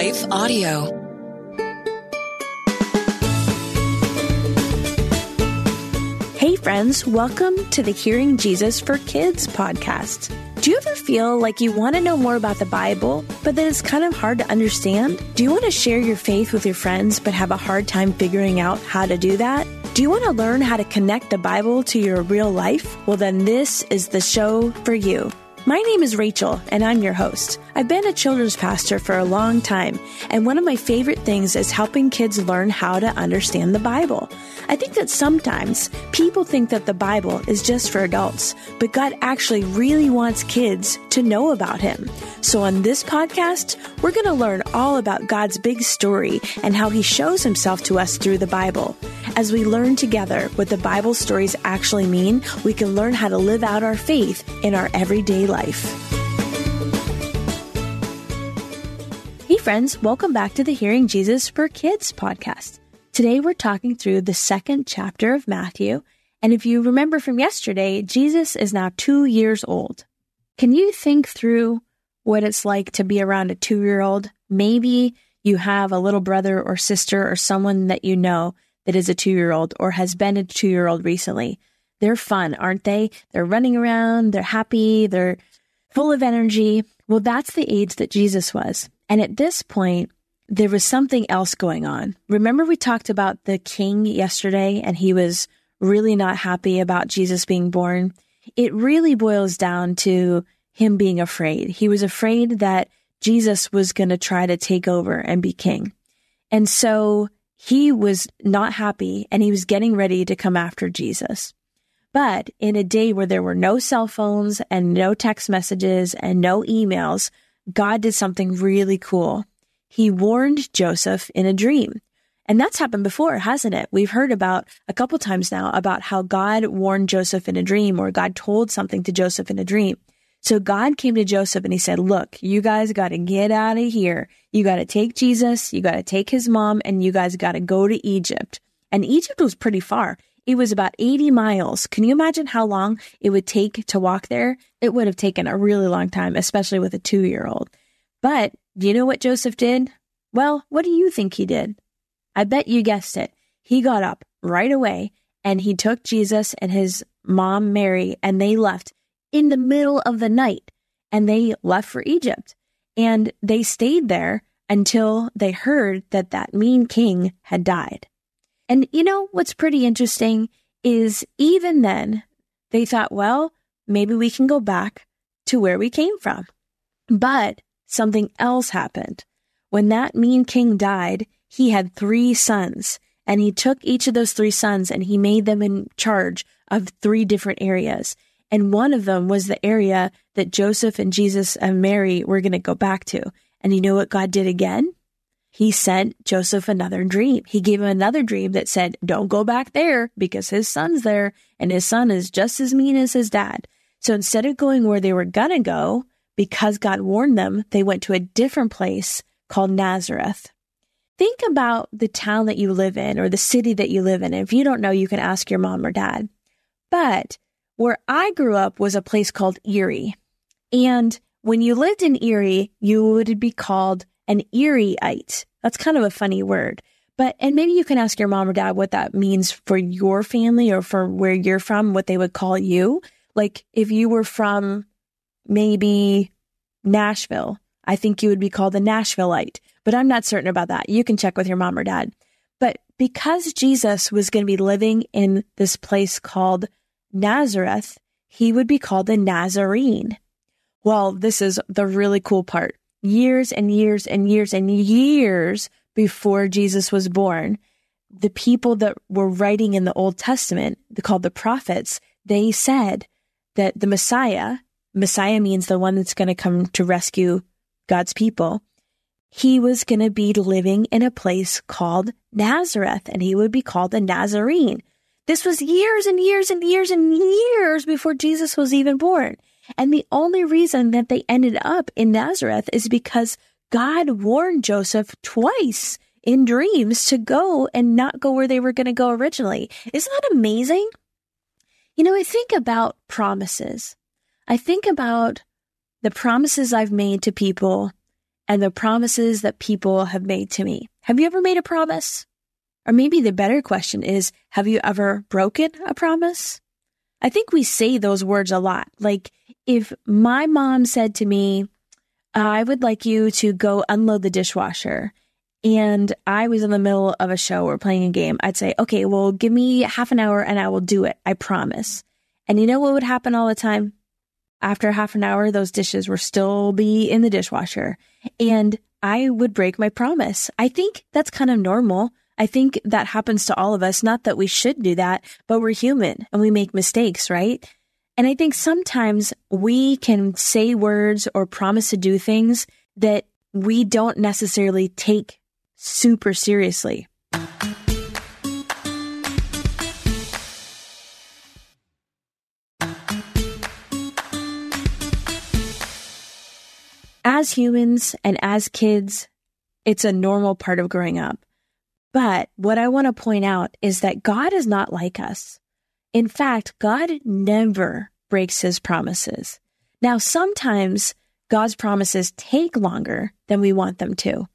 Life Audio. Hey, friends, welcome to the Hearing Jesus for Kids podcast. Do you ever feel like you want to know more about the Bible, but then it's kind of hard to understand? Do you want to share your faith with your friends, but have a hard time figuring out how to do that? Do you want to learn how to connect the Bible to your real life? Well, then this is the show for you. My name is Rachael, and I'm your host. I've been a children's pastor for a long time, and one of my favorite things is helping kids learn how to understand the Bible. I think that sometimes people think that the Bible is just for adults, but God actually really wants kids to know about Him. So on this podcast, we're going to learn all about God's big story and how He shows Himself to us through the Bible. As we learn together what the Bible stories actually mean, we can learn how to live out our faith in our everyday life. Friends, welcome back to the Hearing Jesus for Kids podcast. Today we're talking through the second chapter of Matthew. And if you remember from yesterday, Jesus is now two years old. Can you think through what it's like to be around a two year old? Maybe you have a little brother or sister or someone that you know that is a two year old or has been a two year old recently. They're fun, aren't they? They're running around, they're happy, they're full of energy. Well, that's the age that Jesus was. And at this point, there was something else going on. Remember, we talked about the king yesterday, and he was really not happy about Jesus being born? It really boils down to him being afraid. He was afraid that Jesus was going to try to take over and be king. And so he was not happy and he was getting ready to come after Jesus. But in a day where there were no cell phones and no text messages and no emails, God did something really cool he warned Joseph in a dream. And that's happened before, hasn't it? We've heard about a couple times now about how God warned Joseph in a dream or God told something to Joseph in a dream. So God came to Joseph and he said, look, you guys got to get out of here. You got to take Jesus. You got to take his mom and you guys got to go to Egypt. And Egypt was pretty far. It was about 80 miles. Can you imagine how long it would take to walk there? It would have taken a really long time, especially with a two year old. But do you know what Joseph did? Well, what do you think he did? I bet you guessed it. He got up right away and he took Jesus and his mom, Mary, and they left in the middle of the night and they left for Egypt. And they stayed there until they heard that that mean king had died. And you know what's pretty interesting is even then they thought, well, maybe we can go back to where we came from. But something else happened. When that mean king died, he had three sons, and he took each of those three sons and he made them in charge of three different areas. And one of them was the area that Joseph and Jesus and Mary were going to go back to. And you know what God did again? He sent Joseph another dream. He gave him another dream that said, don't go back there because his son's there and his son is just as mean as his dad. So instead of going where they were going to go, because God warned them, they went to a different place called Nazareth. Think about the town that you live in or the city that you live in. If you don't know, you can ask your mom or dad. But where I grew up was a place called Erie. And when you lived in Erie, you would be called an Erieite. That's kind of a funny word. But, and maybe you can ask your mom or dad what that means for your family or for where you're from, what they would call you. Like if you were from maybe Nashville. I think you would be called a Nashvilleite, but I'm not certain about that. You can check with your mom or dad. But because Jesus was going to be living in this place called Nazareth, he would be called a Nazarene. Well, this is the really cool part. Years and years and years and years before Jesus was born, the people that were writing in the Old Testament, called the prophets, they said that the Messiah, Messiah means the one that's going to come to rescue God's people. He was going to be living in a place called Nazareth and he would be called a Nazarene. This was years and years and years and years before Jesus was even born. And the only reason that they ended up in Nazareth is because God warned Joseph twice in dreams to go and not go where they were going to go originally. Isn't that amazing? You know, I think about promises. I think about the promises I've made to people and the promises that people have made to me. Have you ever made a promise? Or maybe the better question is, have you ever broken a promise? I think we say those words a lot. Like if my mom said to me, I would like you to go unload the dishwasher and I was in the middle of a show or playing a game, I'd say, okay, well, give me half an hour and I will do it. I promise. And you know what would happen all the time? After half an hour, those dishes were still be in the dishwasher and I would break my promise. I think that's kind of normal. I think that happens to all of us. Not that we should do that, but we're human and we make mistakes, right? And I think sometimes we can say words or promise to do things that we don't necessarily take super seriously. As humans and as kids, it's a normal part of growing up. But what I want to point out is that God is not like us. In fact, God never breaks his promises. Now, sometimes God's promises take longer than we want them to,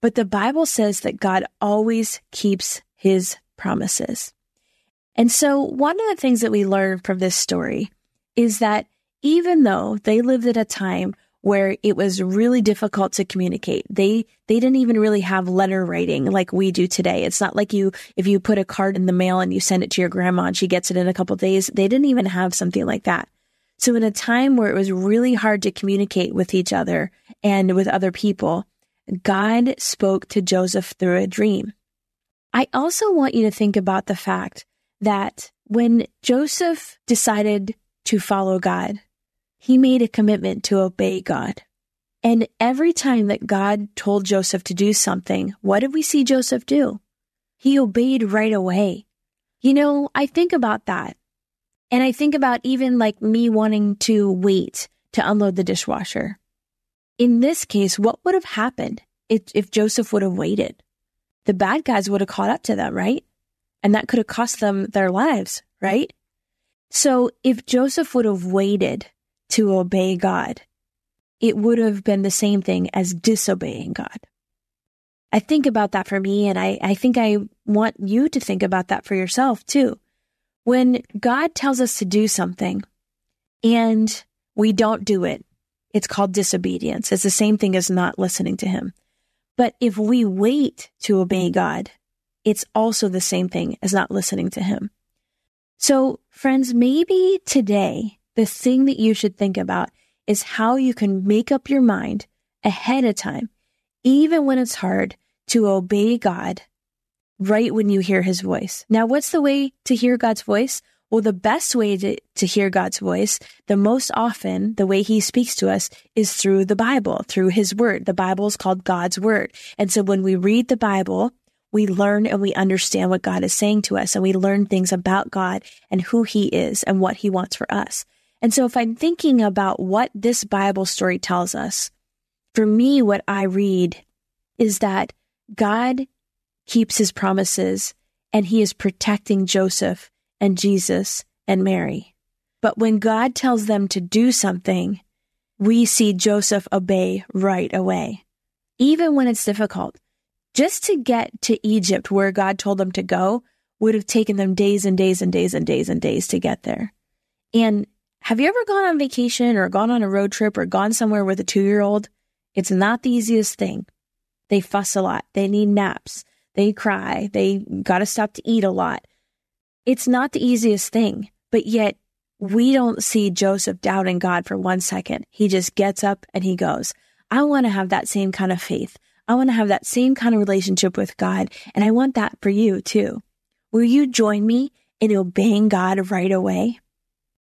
but the Bible says that God always keeps his promises. And so, one of the things that we learn from this story is that even though they lived at a time where it was really difficult to communicate. They they didn't even really have letter writing like we do today. It's not like you if you put a card in the mail and you send it to your grandma and she gets it in a couple days. They didn't even have something like that. So in a time where it was really hard to communicate with each other and with other people, God spoke to Joseph through a dream. I also want you to think about the fact that when Joseph decided to follow God, he made a commitment to obey God. And every time that God told Joseph to do something, what did we see Joseph do? He obeyed right away. You know, I think about that. And I think about even like me wanting to wait to unload the dishwasher. In this case, what would have happened if, if Joseph would have waited? The bad guys would have caught up to them, right? And that could have cost them their lives, right? So if Joseph would have waited to obey God, it would have been the same thing as disobeying God. I think about that for me, and I, I think I want you to think about that for yourself too. When God tells us to do something and we don't do it, it's called disobedience. It's the same thing as not listening to Him. But if we wait to obey God, it's also the same thing as not listening to Him. So, friends, maybe today the thing that you should think about is how you can make up your mind ahead of time, even when it's hard, to obey God right when you hear his voice. Now, what's the way to hear God's voice? Well, the best way to, to hear God's voice, the most often, the way he speaks to us is through the Bible, through his word. The Bible is called God's word. And so when we read the Bible, we learn and we understand what God is saying to us and we learn things about God and who he is and what he wants for us. And so if I'm thinking about what this Bible story tells us, for me, what I read is that God keeps his promises and he is protecting Joseph and Jesus and Mary. But when God tells them to do something, we see Joseph obey right away, even when it's difficult. Just to get to Egypt where God told them to go would have taken them days and days and days and days and days to get there. And have you ever gone on vacation or gone on a road trip or gone somewhere with a two year old? It's not the easiest thing. They fuss a lot. They need naps. They cry. They got to stop to eat a lot. It's not the easiest thing, but yet we don't see Joseph doubting God for one second. He just gets up and he goes, I want to have that same kind of faith. I want to have that same kind of relationship with God. And I want that for you too. Will you join me in obeying God right away?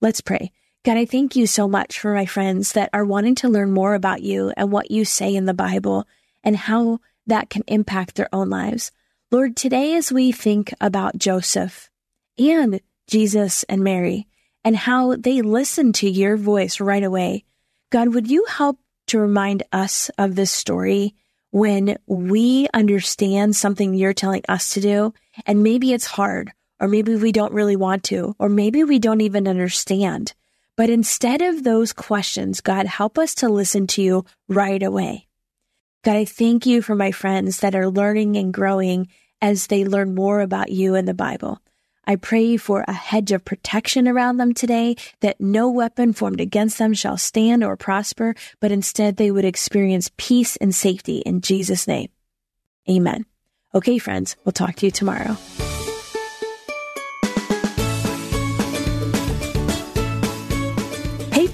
Let's pray. God, I thank you so much for my friends that are wanting to learn more about you and what you say in the Bible and how that can impact their own lives. Lord, today as we think about Joseph and Jesus and Mary and how they listened to your voice right away, God, would you help to remind us of this story when we understand something you're telling us to do and maybe it's hard or maybe we don't really want to, or maybe we don't even understand. But instead of those questions, God, help us to listen to you right away. God, I thank you for my friends that are learning and growing as they learn more about you and the Bible. I pray for a hedge of protection around them today, that no weapon formed against them shall stand or prosper, but instead they would experience peace and safety in Jesus' name. Amen. Okay, friends, we'll talk to you tomorrow.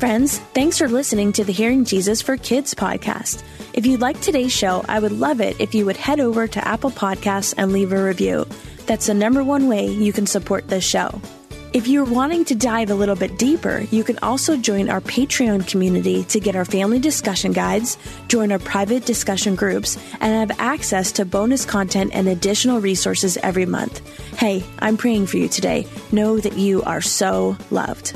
Friends, thanks for listening to the Hearing Jesus for Kids podcast. If you like today's show, I would love it if you would head over to Apple Podcasts and leave a review. That's the number one way you can support this show. If you're wanting to dive a little bit deeper, you can also join our Patreon community to get our family discussion guides, join our private discussion groups, and have access to bonus content and additional resources every month. Hey, I'm praying for you today. Know that you are so loved.